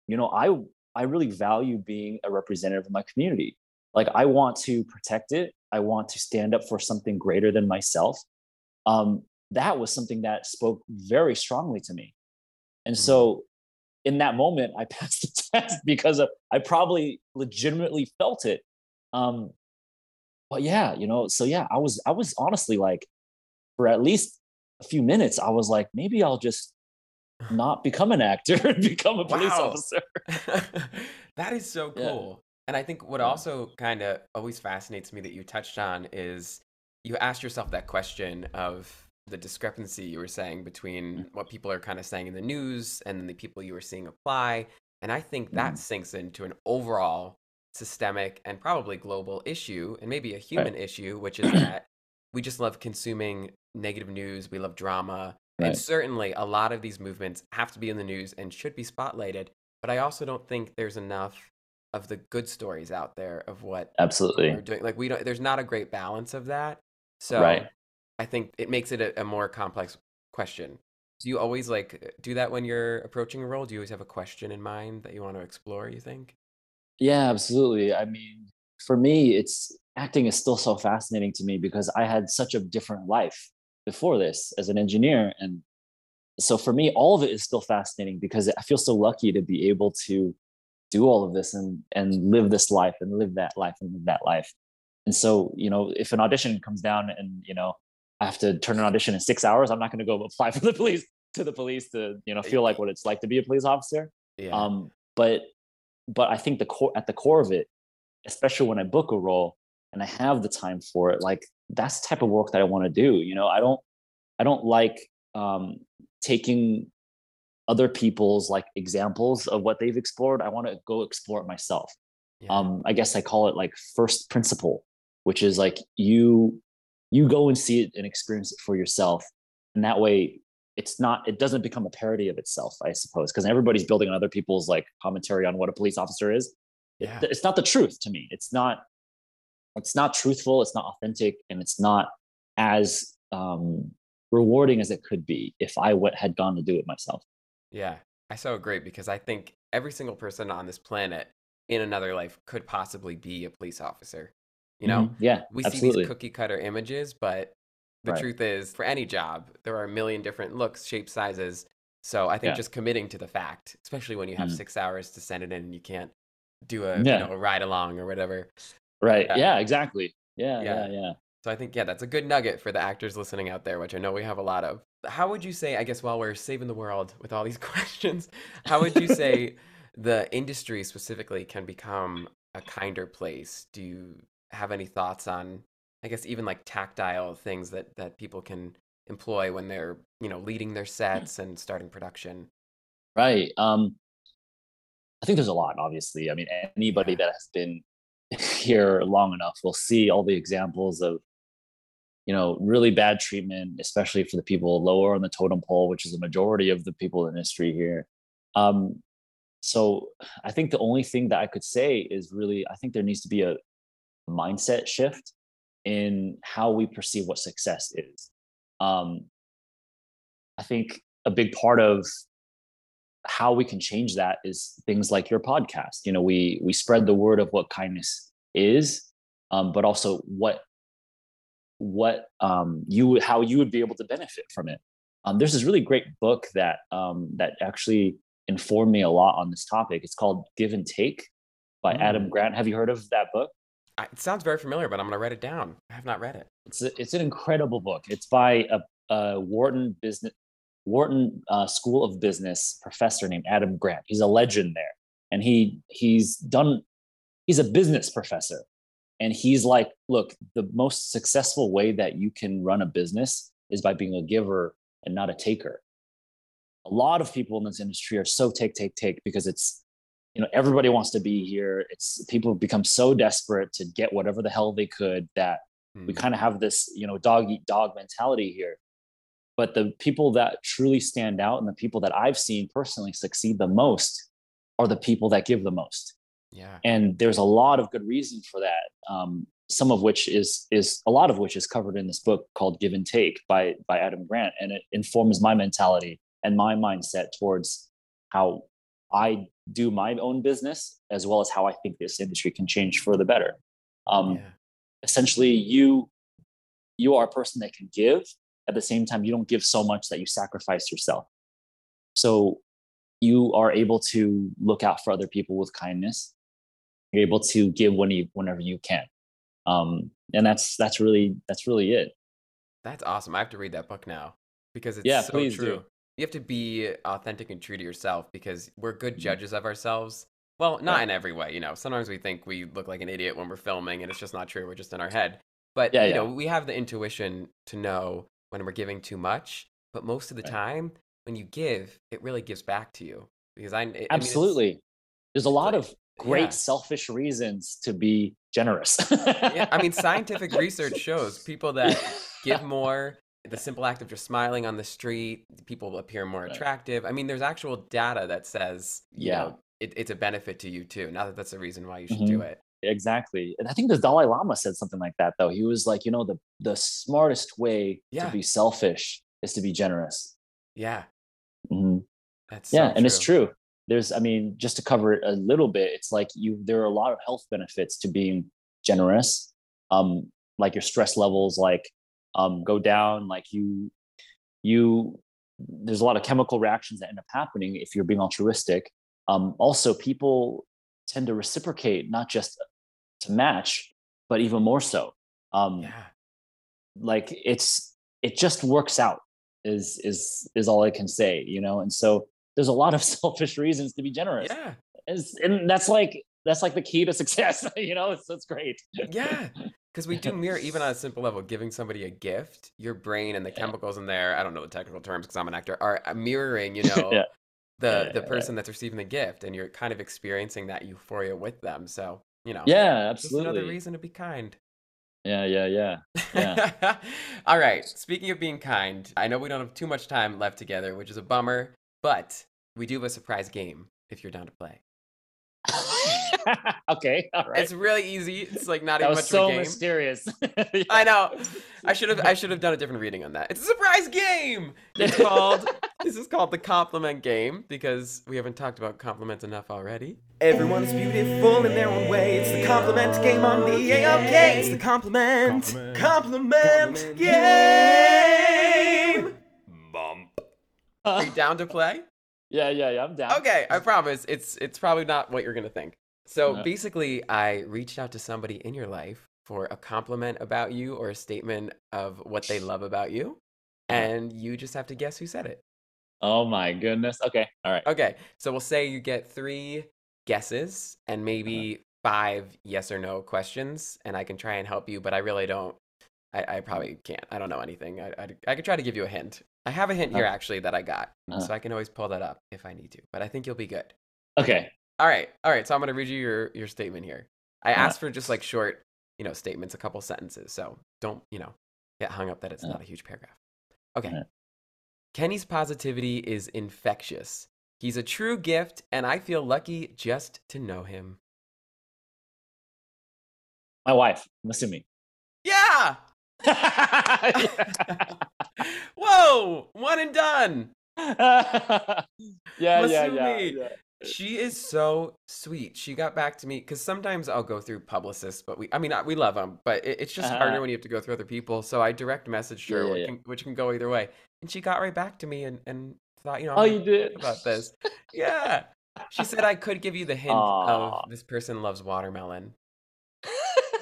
you know i i really value being a representative of my community. Like i want to protect it. I want to stand up for something greater than myself. Um that was something that spoke very strongly to me. And so in that moment i passed the test because of i probably legitimately felt it. Um but yeah you know so yeah i was i was honestly like for at least a few minutes, I was like, maybe I'll just not become an actor and become a police Wow. officer. that is so Yeah. cool. And I think what Yeah. also kind of always fascinates me that you touched on is you asked yourself that question of the discrepancy you were saying between what people are kind of saying in the news and then the people you were seeing apply. And I think that Mhm. sinks into an overall systemic and probably global issue and maybe a human issue, which is that we just love consuming negative news, we love drama. And certainly a lot of these movements have to be in the news and should be spotlighted. But I also don't think there's enough of the good stories out there of what absolutely we're doing. Like we don't there's not a great balance of that. So Right. I think it makes it a, a more complex question. Do you always like do that when you're approaching a role? Do you always have a question in mind that you want to explore, you think? Yeah, absolutely. I mean, for me, it's acting is still so fascinating to me because I had such a different life before this as an engineer. And so for me, all of it is still fascinating because I feel so lucky to be able to do all of this and and live this life and live that life and live that life and so you know if an audition comes down and you know i have to turn an audition in six hours i'm not going to go apply for the police to the police to you know feel like what it's like to be a police officer Yeah. um but but i think the core at the core of it especially when i book a role and i have the time for it like that's the type of work that i want to do you know? I don't i don't like um taking other people's like examples of what they've explored. I want to go explore it myself. Um i guess i call it like first principle which is like you you go and see it and experience it for yourself. And that way it's not it doesn't become a parody of itself i suppose because everybody's building on other people's like commentary on what a police officer is. Yeah. it's not the truth to me. It's not it's not truthful it's not authentic and it's not as um rewarding as it could be if i had gone to do it myself Yeah, I so agree because I think every single person on this planet in another life could possibly be a police officer. You know, Mhm. Yeah, we see these cookie cutter images, but the Right. truth is, for any job, there are a million different looks, shapes, sizes. So I think Yeah. just committing to the fact, especially when you have Mhm. six hours to send it in and you can't do a Yeah. you know a ride along or whatever. Right Yeah. yeah exactly yeah Yeah. yeah yeah So I think yeah, that's a good nugget for the actors listening out there, which I know we have a lot of. How would you say, I guess while we're saving the world with all these questions, how would you say the industry specifically can become a kinder place? Do you have any thoughts on I guess even like tactile things that that people can employ when they're, you know, leading their sets and starting production? Right. Um, I think there's a lot, obviously. I mean, anybody that has been here long enough we'll see all the examples of, you know, really bad treatment, especially for the people lower on the totem pole, which is the majority of the people in industry here. Um, so I think the only thing that I could say is really, I think there needs to be a mindset shift in how we perceive what success is. Um, I think a big part of how we can change that is things like your podcast you know we we spread the word of what kindness is um, but also what what um, you how you would be able to benefit from it um, there's this really great book that um, that actually informed me a lot on this topic it's called give and take by adam Mm. grant have you heard of that book I, it sounds very familiar, but I'm going to write it down. I have not read it. it's a, it's an incredible book. It's by a, a Wharton business Wharton uh, School of Business professor named Adam Grant. He's a legend there, and he he's done. He's a business professor, and he's like, look, the most successful way that you can run a business is by being a giver and not a taker. A lot of people in this industry are so take take take because it's you know everybody wants to be here it's people become so desperate to get whatever the hell they could that we kind of have this you know dog eat dog mentality here but the people that truly stand out and the people that i've seen personally succeed the most are the people that give the most. Yeah. and there's a lot of good reason for that um, some of which is is a lot of which is covered in this book called give and take by by adam grant and it informs my mentality and my mindset towards how i do my own business as well as how i think this industry can change for the better. Um, essentially you you are a person that can give at the same time you don't give so much that you sacrifice yourself so you are able to look out for other people with kindness you're able to give when you whenever you can um and that's that's really that's really it That's awesome. I have to read that book now because it's Yeah, so please true. do. You have to be authentic and true to yourself because we're good Mm-hmm. judges of ourselves. Well, not Yeah. in every way, you know. Sometimes we think we look like an idiot when we're filming and it's just not true. We're just in our head. But Yeah, you know, we have the intuition to know when we're giving too much. But most of the time, when you give, it really gives back to you. Because I, I mean, absolutely there's a lot of great yeah. selfish reasons to be generous yeah, I mean, scientific research shows people that give more, the simple act of just smiling on the street, people appear more attractive. I mean, there's actual data that says, you Yeah. know, it, it's a benefit to you too. Not that that's the reason why you should do Mhm. it. Exactly and i think the dalai lama said something like that though. He was like you know the the smartest way Yeah. to be selfish is to be generous. Yeah, Mhm. that's yeah so and it's true. There's i mean just to cover it a little bit it's like you there are a lot of health benefits to being generous. Um like your stress levels like um go down like you you there's a lot of chemical reactions that end up happening if you're being altruistic. Um also people tend to reciprocate, not just to match, but even more so. Um, Yeah. like it's it just works out is is is all I can say, you know. And so there's a lot of selfish reasons to be generous. Yeah. It's- and that's like that's like the key to success, you know. It's that's great. Yeah. Because we do mirror, even on a simple level, giving somebody a gift, your brain and the chemicals in there, I don't know the technical terms because I'm an actor, are uh, mirroring, you know, Yeah. the, the person that's receiving the gift. And you're kind of experiencing that euphoria with them. So, you know, Yeah, absolutely another reason to be kind. Yeah, yeah, yeah. Yeah. All right. Speaking of being kind, I know we don't have too much time left together, which is a bummer, but we do have a surprise game if you're down to play. okay, all right. It's really easy. It's like not that even was much so of a game. mysterious. I know. I should have I should have done a different reading on that. It's a surprise game. It's called this is called the compliment game because we haven't talked about compliments enough already. Everyone is beautiful in their own way. It's the compliment game on the AOK. It's the compliment compliment, game. Bump. Are you down to play? Yeah, yeah, yeah. I'm down. Okay, I promise. It's it's probably not what you're gonna think. So No. basically, I reached out to somebody in your life for a compliment about you or a statement of what they love about you, uh-huh. and you just have to guess who said it. Oh my goodness. Okay. All right. Okay, so we'll say you get three guesses and uh-huh. maybe five yes or no questions, and I can try and help you, but I really don't. I, I mm. probably can't. I don't know anything. I, I, I could try to give you a hint. I have a hint here Okay. actually that I got, Uh. so I can always pull that up if I need to. But I think you'll be good. Okay. All right, all right. So I'm gonna read you your your statement here. I Uh. asked for just like short, you know, statements, a couple sentences. So don't you know get hung up that it's Uh. not a huge paragraph. Okay. Uh. Kenny's positivity is infectious. He's a true gift, and I feel lucky just to know him. My wife. I'm assuming. Yeah. Whoa! One and done. yeah, yeah, yeah, yeah. She is so sweet. She got back to me because sometimes I'll go through publicists, but we, I mean, I- we love them, but it, it's just Uh-huh. harder when you have to go through other people. So I direct messaged her, Yeah, which, yeah. Can, which can go either way. And she got right back to me and, and thought, you know, I'm Oh, you did? about this. Yeah. She said I could give you the hint Aw. of this person loves watermelon.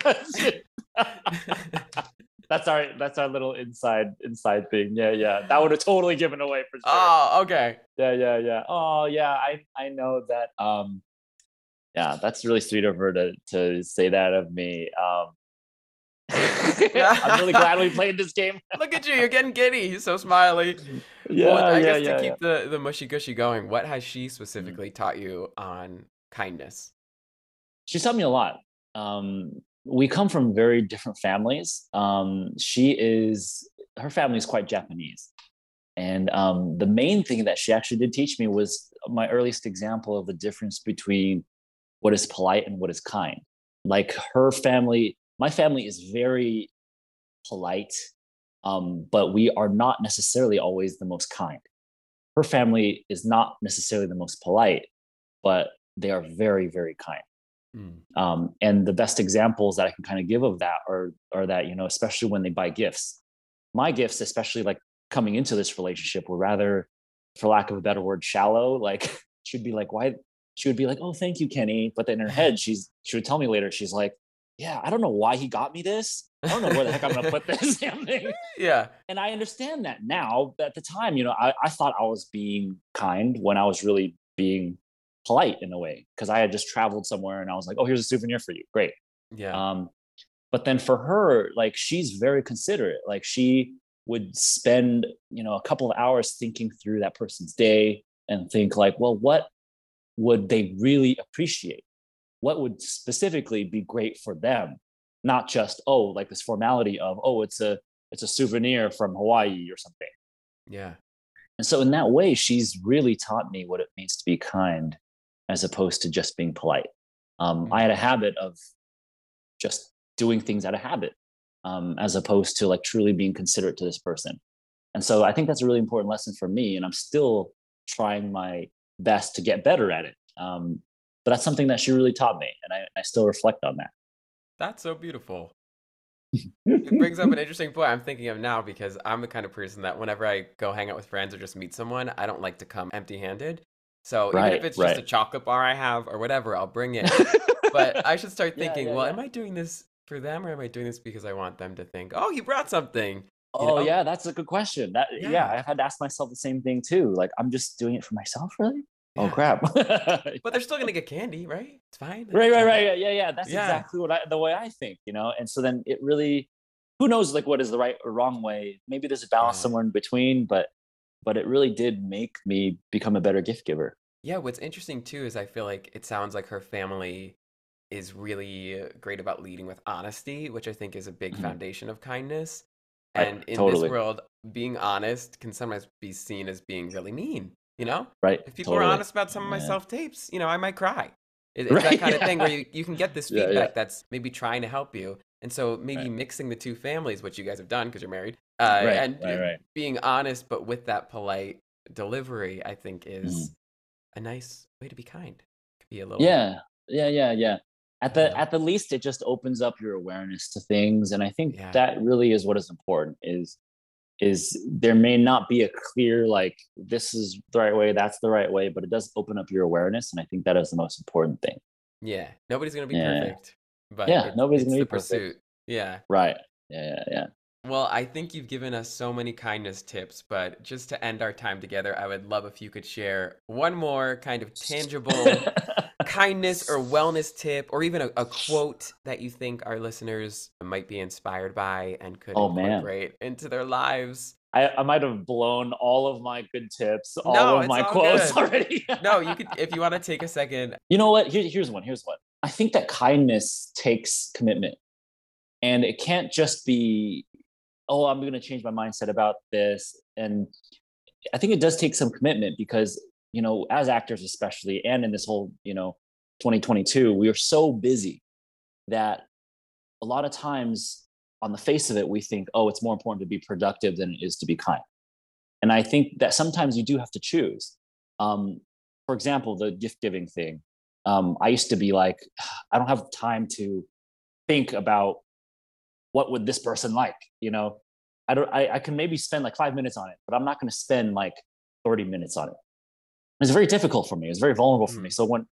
that's our that's our little inside inside thing. Yeah, yeah. That would have totally given away for sure. Oh, okay. Yeah, yeah, yeah. Oh, yeah. I I know that. Um, yeah, that's really sweet of her to to say that of me. Um, I'm really glad we played this game. Look at you, you're getting giddy. He's so smiley. Yeah, well, I yeah, guess yeah, to yeah. keep the, the mushy gushy going, what has she specifically taught you on kindness? She's taught me a lot. Um, we come from very different families. Um, she is her family is quite Japanese, and um, the main thing that she actually did teach me was my earliest example of the difference between what is polite and what is kind. Like her family, my family is very polite, um, but we are not necessarily always the most kind. Her family is not necessarily the most polite, but they are very, very kind. Um, and the best examples that I can kind of give of that are are that you know, especially when they buy gifts. My gifts, especially like coming into this relationship, were rather, for lack of a better word, shallow. Like she'd be like, "Why?" She would be like, "Oh, thank you, Kenny," but then in her head, she's she would tell me later, she's like, "Yeah, I don't know why he got me this. I don't know where the heck I'm gonna put this damn thing." Yeah. And I understand that now. But at the time, you know, I, I thought I was being kind when I was really being polite in a way because I had just traveled somewhere and I was like, oh, here's a souvenir for you. Great. Yeah. Um, but then for her, like she's very considerate. Like she would spend, you know, a couple of hours thinking through that person's day and think like, well, what would they really appreciate? What would specifically be great for them? Not just, oh, like this formality of, oh, it's a it's a souvenir from Hawaii or something. Yeah. And so in that way, she's really taught me what it means to be kind as opposed to just being polite. Um, I had a habit of just doing things out of habit um, as opposed to like truly being considerate to this person. And so I think that's a really important lesson for me. And I'm still trying my best to get better at it. Um, but that's something that she really taught me. And I, I still reflect on that. That's so beautiful. it brings up an interesting point I'm thinking of now because I'm the kind of person that whenever I go hang out with friends or just meet someone, I don't like to come empty handed. So Right, even if it's right. just a chocolate bar I have or whatever, I'll bring it. but I should start thinking, yeah, well, yeah. am I doing this for them or am I doing this because I want them to think, oh, he brought something? you Oh know? yeah, that's a good question. That yeah. Yeah. I've had to ask myself the same thing too. Like, I'm just doing it for myself, really? Oh crap! But they're still gonna get candy, right? It's fine. right, right. Yeah, yeah, yeah. That's Yeah. exactly what I the way I think, you know. And so then it really, who knows, like what is the right or wrong way? Maybe there's a balance Yeah. somewhere in between, but but it really did make me become a better gift giver. Yeah, what's interesting too is I feel like it sounds like her family is really great about leading with honesty, which I think is a big Mhm. foundation of kindness. Right, And in totally. this world, being honest can sometimes be seen as being really mean, you know? Right. If people are honest about some of my Yeah. self tapes, you know, I might cry. It- It's that kind of thing where you, you can get this Yeah, yeah. feedback that's maybe trying to help you. And so maybe Right. mixing the two families, which you guys have done because you're married, uh, Right, and right, being honest, but with that polite delivery, I think is Mhm. a nice way to be kind. Could be a little Yeah, yeah, yeah, yeah. At the at the least, it just opens up your awareness to things, and I think Yeah. that really is what is important. Is is there may not be a clear like this is the right way, that's the right way, but it does open up your awareness, and I think that is the most important thing. Yeah, nobody's gonna be Yeah. perfect, but Yeah, it's, nobody's it's the pursuit. Yeah. Right. Yeah, yeah, yeah. Well, I think you've given us so many kindness tips, but just to end our time together, I would love if you could share one more kind of tangible kindness or wellness tip, or even a, a quote that you think our listeners might be inspired by and could Oh, man. incorporate into their lives. I, I might have blown all of my good tips, all No, of my all quotes good. already. No, you could if you want to take a second. you know what? Here, here's one. Here's one. I think that kindness takes commitment. And it can't just be, oh, I'm going to change my mindset about this. And I think it does take some commitment because, you know, as actors, especially, and in this whole, you know, 2022, we are so busy that a lot of times on the face of it, we think, oh, it's more important to be productive than it is to be kind. And I think that sometimes you do have to choose. Um, for example, the gift giving thing. Um, I used to be like, I don't have time to think about what would this person like, you know. I don't. I, I can maybe spend like five minutes on it, but I'm not going to spend like 30 minutes on it. It's very difficult for me. It's very vulnerable for me. So when,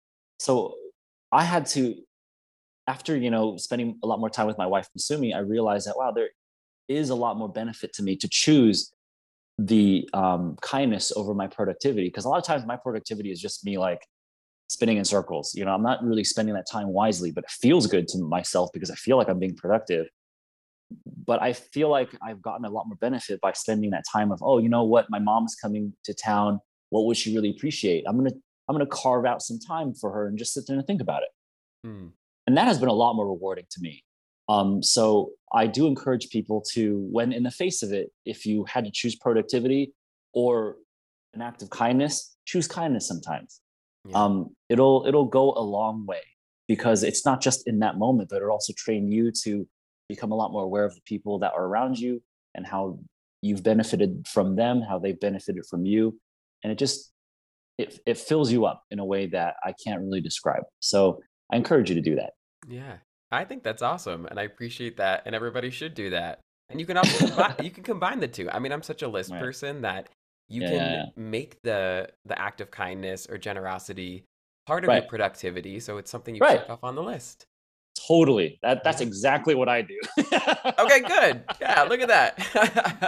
so I had to, after you know spending a lot more time with my wife Masumi, I realized that wow, there is a lot more benefit to me to choose the um, kindness over my productivity because a lot of times my productivity is just me like spinning in circles. You know, I'm not really spending that time wisely, but it feels good to myself because I feel like I'm being productive. But I feel like I've gotten a lot more benefit by spending that time of, oh, you know what, my mom's coming to town. What would she really appreciate? I'm gonna I'm gonna carve out some time for her and just sit there and think about it. Hmm. And that has been a lot more rewarding to me. Um, so I do encourage people to, when in the face of it, if you had to choose productivity or an act of kindness, choose kindness sometimes. Yeah. Um, it'll it'll go a long way because it's not just in that moment, but it'll also train you to become a lot more aware of the people that are around you and how you've benefited from them, how they've benefited from you, and it just it it fills you up in a way that I can't really describe. So I encourage you to do that. Yeah, I think that's awesome, and I appreciate that, and everybody should do that. And you can also combine, you can combine the two. I mean, I'm such a list Right. person that you Yeah, can yeah, yeah. make the the act of kindness or generosity part of Right. your productivity, so it's something you Right. check off on the list. Totally. That that's exactly what I do. Okay, good. Yeah, look at that.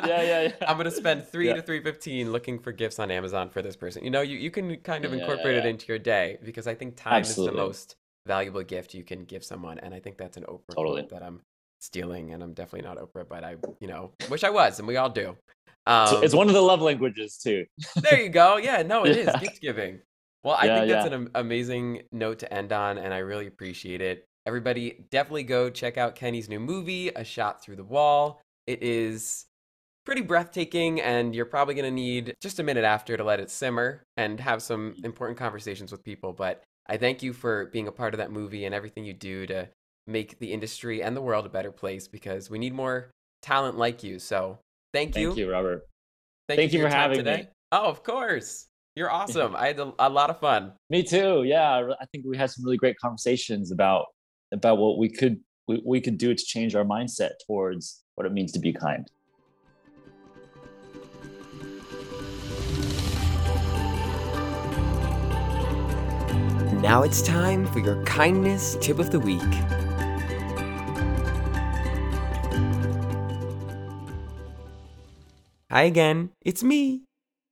yeah, yeah, yeah. I'm gonna spend three Yeah. to three fifteen looking for gifts on Amazon for this person. You know, you, you can kind of incorporate it into your day because I think time is the most valuable gift you can give someone, and I think that's an Oprah Totally. that I'm stealing, and I'm definitely not Oprah, but I, you know, wish I was, and we all do. Um, So it's one of the love languages too. there you go. Yeah, no, it is Yeah. gift giving. Well, I Yeah, think that's yeah. an amazing note to end on, and I really appreciate it. Everybody, definitely go check out Kenny's new movie, A Shot Through the Wall. It is pretty breathtaking, and you're probably going to need just a minute after to let it simmer and have some important conversations with people. But I thank you for being a part of that movie and everything you do to make the industry and the world a better place because we need more talent like you. So thank you. Thank you, Robert. Thank, Thank you you for, for having today. me. Oh, of course. You're awesome. I had a, a lot of fun. Me too. Yeah, I think we had some really great conversations about about what we could we, we could do to change our mindset towards what it means to be kind. Now it's time for your kindness tip of the week. Hi again, it's me.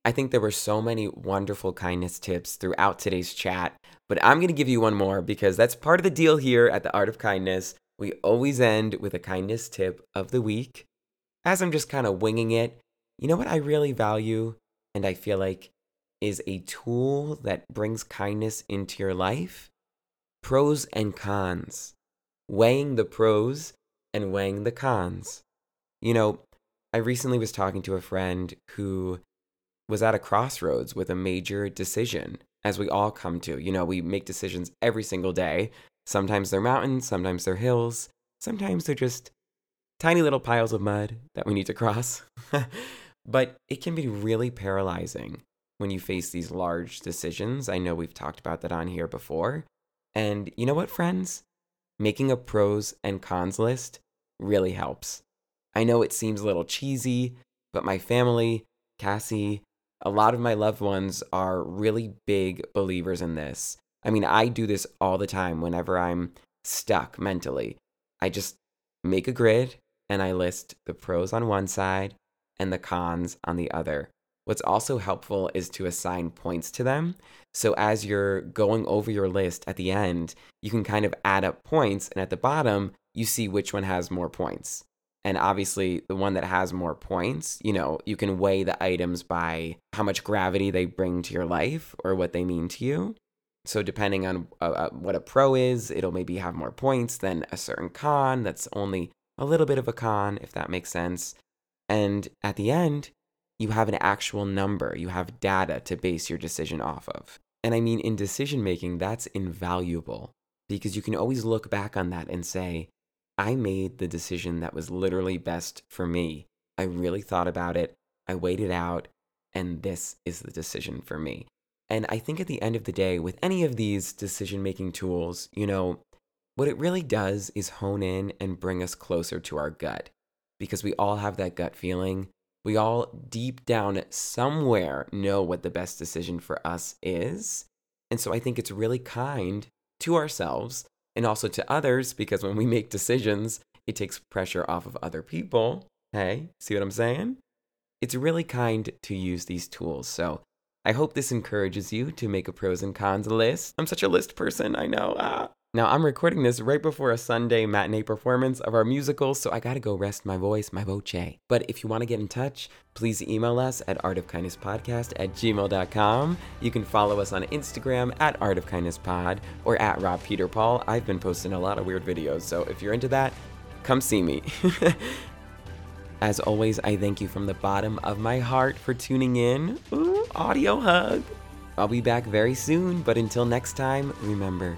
I think there were so many wonderful kindness tips throughout today's chat, but I'm to give you one more because that's part of the deal here at the Art of Kindness. We always end with a kindness tip of the week. As I'm just kind of winging it, you know what I really value and I feel like is a tool that brings kindness into your life? Pros and cons. Weighing the pros and weighing the cons. You know, I recently was talking to a friend who was at a crossroads with a major decision, as we all come to. You know, we make decisions every single day. Sometimes they're mountains, sometimes they're hills, sometimes they're just tiny little piles of mud that we need to cross. but it can be really paralyzing when you face these large decisions. I know we've talked about that on here before. And you know what, friends? Making a pros and cons list really helps. I know it seems a little cheesy, but my family, Cassie, a lot of my loved ones are really big believers in this. I mean, I do this all the time whenever I'm stuck mentally. I just make a grid and I list the pros on one side and the cons on the other. What's also helpful is to assign points to them. So as you're going over your list at the end, you can kind of add up points, and at the bottom, you see which one has more points. And obviously, the one that has more points, you know, you can weigh the items by how much gravity they bring to your life or what they mean to you. So, depending on uh, uh, what a pro is, it'll maybe have more points than a certain con that's only a little bit of a con, if that makes sense. And at the end, you have an actual number, you have data to base your decision off of. And I mean, in decision making, that's invaluable because you can always look back on that and say, I made the decision that was literally best for me. I really thought about it, I weighed it out, and this is the decision for me. And I think at the end of the day, with any of these decision making tools, you know, what it really does is hone in and bring us closer to our gut because we all have that gut feeling. We all deep down somewhere know what the best decision for us is. And so I think it's really kind to ourselves and also to others because when we make decisions, it takes pressure off of other people. Hey, see what I'm saying? It's really kind to use these tools. So I hope this encourages you to make a pros and cons list. I'm such a list person, I know. Ah. Now, I'm recording this right before a Sunday matinee performance of our musical, so I gotta go rest my voice, my voce. But if you wanna get in touch, please email us at artofkindnesspodcast at gmail.com. You can follow us on Instagram at artofkindnesspod or at Rob Peterpaul. I've been posting a lot of weird videos, so if you're into that, come see me. As always, I thank you from the bottom of my heart for tuning in. Ooh, audio hug. I'll be back very soon, but until next time, remember